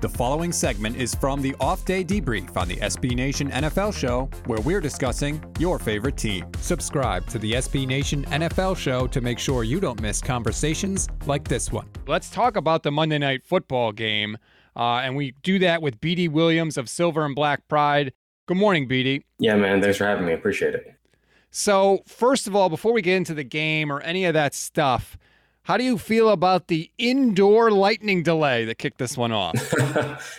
The following segment is from the off day debrief on the SB Nation NFL show, where we're discussing your favorite team. Subscribe to the SB Nation NFL show to make sure you don't miss conversations like this one. Let's talk about the Monday night football game. Uh, and we do that with BD Williams of Silver and Black Pride. Good morning, BD. Yeah, man. Thanks for having me. Appreciate it. So, first of all, before we get into the game or any of that stuff, how do you feel about the indoor lightning delay that kicked this one off?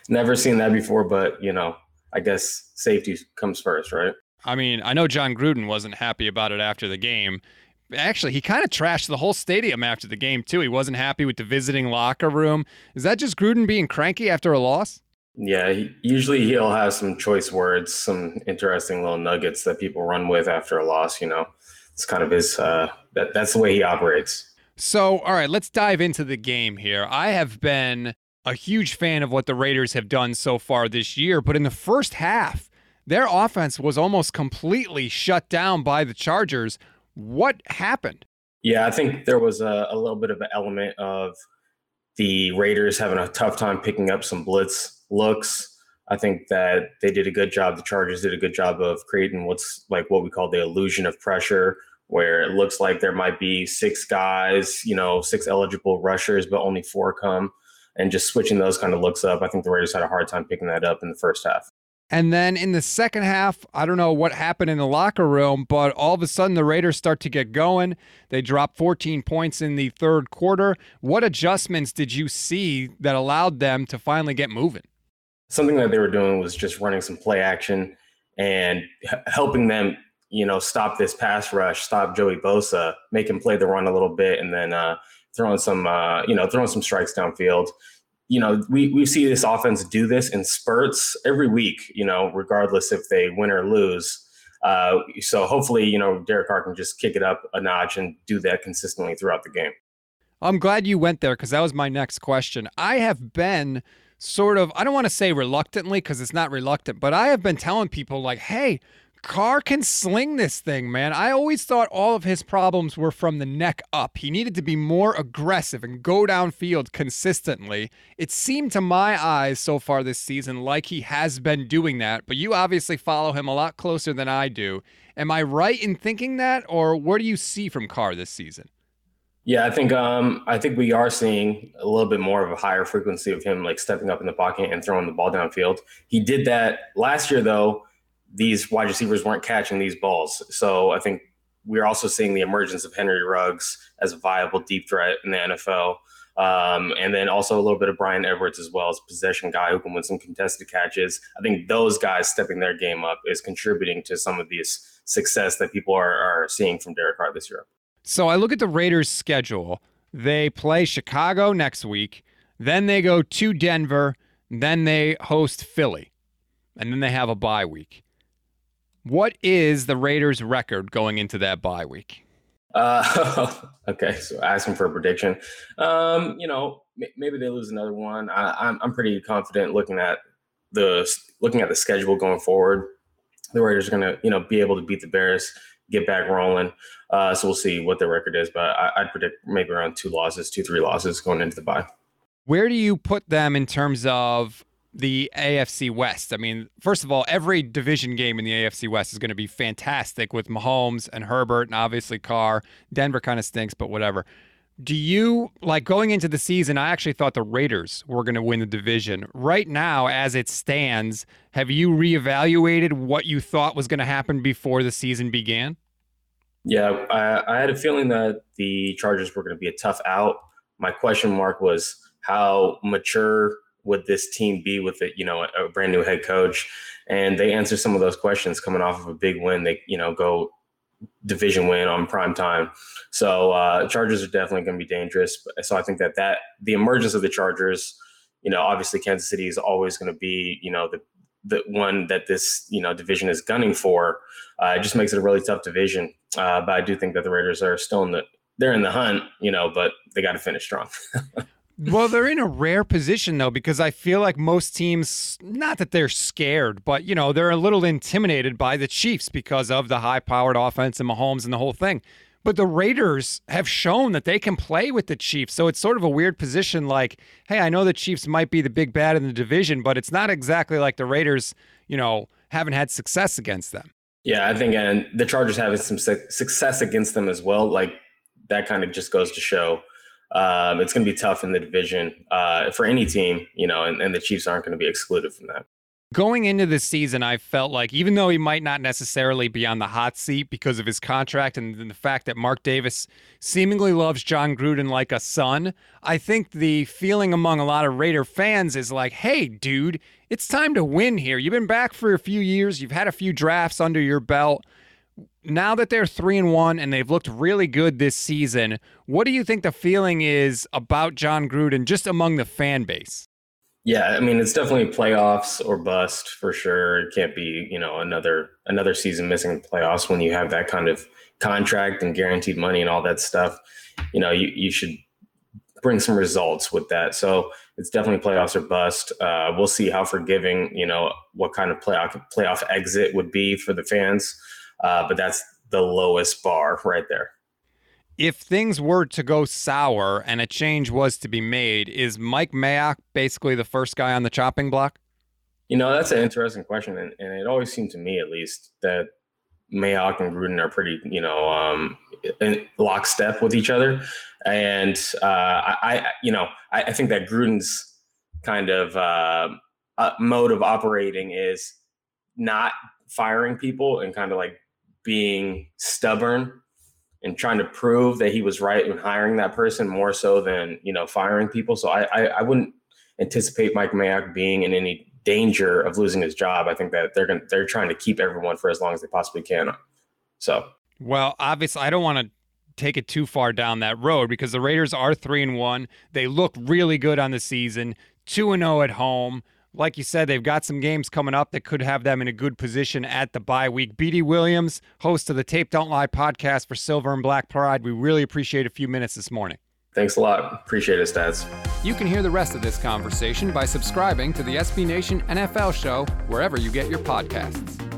Never seen that before, but you know, I guess safety comes first, right? I mean, I know Jon Gruden wasn't happy about it after the game. Actually, he kind of trashed the whole stadium after the game, too. He wasn't happy with the visiting locker room. Is that just Gruden being cranky after a loss? Yeah, he, usually he'll have some choice words, some interesting little nuggets that people run with after a loss. You know, it's kind of his. Uh, that that's the way he operates. So, all right, let's dive into the game here. I have been a huge fan of what the Raiders have done so far this year, but in the first half, their offense was almost completely shut down by the Chargers. What happened? Yeah, I think there was a, a little bit of an element of the Raiders having a tough time picking up some blitz looks. I think that they did a good job. The Chargers did a good job of creating what's like what we call the illusion of pressure, where it looks like there might be six guys, you know, six eligible rushers, but only four come, and just switching those kind of looks up. I think the Raiders had a hard time picking that up in the first half. And then in the second half, I don't know what happened in the locker room, but all of a sudden the Raiders start to get going. They drop 14 points in the third quarter. What adjustments did you see that allowed them to finally get moving? Something that they were doing was just running some play action and helping them you know, stop this pass rush, stop Joey Bosa, make him play the run a little bit, and then uh, throwing some, uh, you know, throwing some strikes downfield. You know, we we see this offense do this in spurts every week. You know, regardless if they win or lose. Uh, so hopefully, you know, Derek Carr can just kick it up a notch and do that consistently throughout the game. I'm glad you went there because that was my next question. I have been sort of, I don't want to say reluctantly because it's not reluctant, but I have been telling people like, hey, Carr can sling this thing, man. I always thought all of his problems were from the neck up. He needed to be more aggressive and go downfield consistently. It seemed to my eyes so far this season like he has been doing that, but you obviously follow him a lot closer than I do. Am I right in thinking that, or what do you see from Carr this season? Yeah, I think um, I think we are seeing a little bit more of a higher frequency of him like stepping up in the pocket and throwing the ball downfield. He did that last year though these wide receivers weren't catching these balls. So I think we're also seeing the emergence of Henry Ruggs as a viable deep threat in the NFL. Um, and then also a little bit of Bryan Edwards as well as possession guy who can win some contested catches. I think those guys stepping their game up is contributing to some of these success that people are, are seeing from Derek Carr this year. So I look at the Raiders' schedule. They play Chicago next week, then they go to Denver, then they host Philly, and then they have a bye week. What is the Raiders' record going into that bye week? Uh, okay, so asking for a prediction. Um, you know, m- maybe they lose another one. I, I'm I'm pretty confident looking at the looking at the schedule going forward. The Raiders are going to you know be able to beat the Bears, get back rolling. Uh, so we'll see what their record is, but I, I'd predict maybe around two losses, two three losses going into the bye. Where do you put them in terms of the AFC West. I mean, first of all, every division game in the AFC West is going to be fantastic with Mahomes and Herbert and obviously Carr. Denver kind of stinks, but whatever. Do you like going into the season? I actually thought the Raiders were going to win the division. Right now, as it stands, have you reevaluated what you thought was going to happen before the season began? Yeah, I, I had a feeling that the Chargers were going to be a tough out. My question mark was how mature would this team be with it, you know, a, a brand new head coach? And they answer some of those questions coming off of a big win. They, you know, go division win on prime time. So uh, Chargers are definitely going to be dangerous. So I think that that the emergence of the Chargers you know, obviously Kansas City is always going to be, you know, the the one that this you know division is gunning for. Uh, it just makes it a really tough division. Uh, but I do think that the Raiders are still in the they're in the hunt, you know, but they got to finish strong. well, they're in a rare position though because I feel like most teams, not that they're scared, but you know they're a little intimidated by the Chiefs because of the high-powered offense and Mahomes and the whole thing. But the Raiders have shown that they can play with the Chiefs. So it's sort of a weird position like, hey, I know the Chiefs might be the big bad in the division, but it's not exactly like the Raiders, you know, haven't had success against them. Yeah, I think and the Chargers having some success against them as well. Like that kind of just goes to show um, it's going to be tough in the division uh, for any team, you know, and, and the Chiefs aren't going to be excluded from that. Going into the season, I felt like even though he might not necessarily be on the hot seat because of his contract and the fact that Mark Davis seemingly loves Jon Gruden like a son, I think the feeling among a lot of Raider fans is like, hey, dude, it's time to win here. You've been back for a few years, you've had a few drafts under your belt. Now that they're three and one and they've looked really good this season, what do you think the feeling is about Jon Gruden just among the fan base? Yeah, I mean it's definitely playoffs or bust for sure. It can't be you know another another season missing playoffs when you have that kind of contract and guaranteed money and all that stuff. You know you you should bring some results with that. So it's definitely playoffs or bust. Uh, we'll see how forgiving you know what kind of playoff playoff exit would be for the fans, uh, but that's the lowest bar right there if things were to go sour and a change was to be made, is Mike Mayock basically the first guy on the chopping block? You know, that's an interesting question. And, and it always seemed to me, at least, that Mayock and Gruden are pretty, you know, um, in lockstep with each other. And uh, I, you know, I, I, think that Gruden's kind of uh, uh, mode of operating is not firing people and kind of like being stubborn and trying to prove that he was right in hiring that person more so than you know firing people. So I I, I wouldn't anticipate Mike Mayock being in any danger of losing his job. I think that they're going they're trying to keep everyone for as long as they possibly can. So well, obviously, I don't want to take it too far down that road because the Raiders are three and one. They look really good on the season, two and zero oh at home like you said, they've got some games coming up that could have them in a good position at the bye week. BD Williams, host of the Tape Don't Lie podcast for Silver and Black Pride. We really appreciate a few minutes this morning. Thanks a lot. Appreciate it, Stats. You can hear the rest of this conversation by subscribing to the SB Nation NFL show wherever you get your podcasts.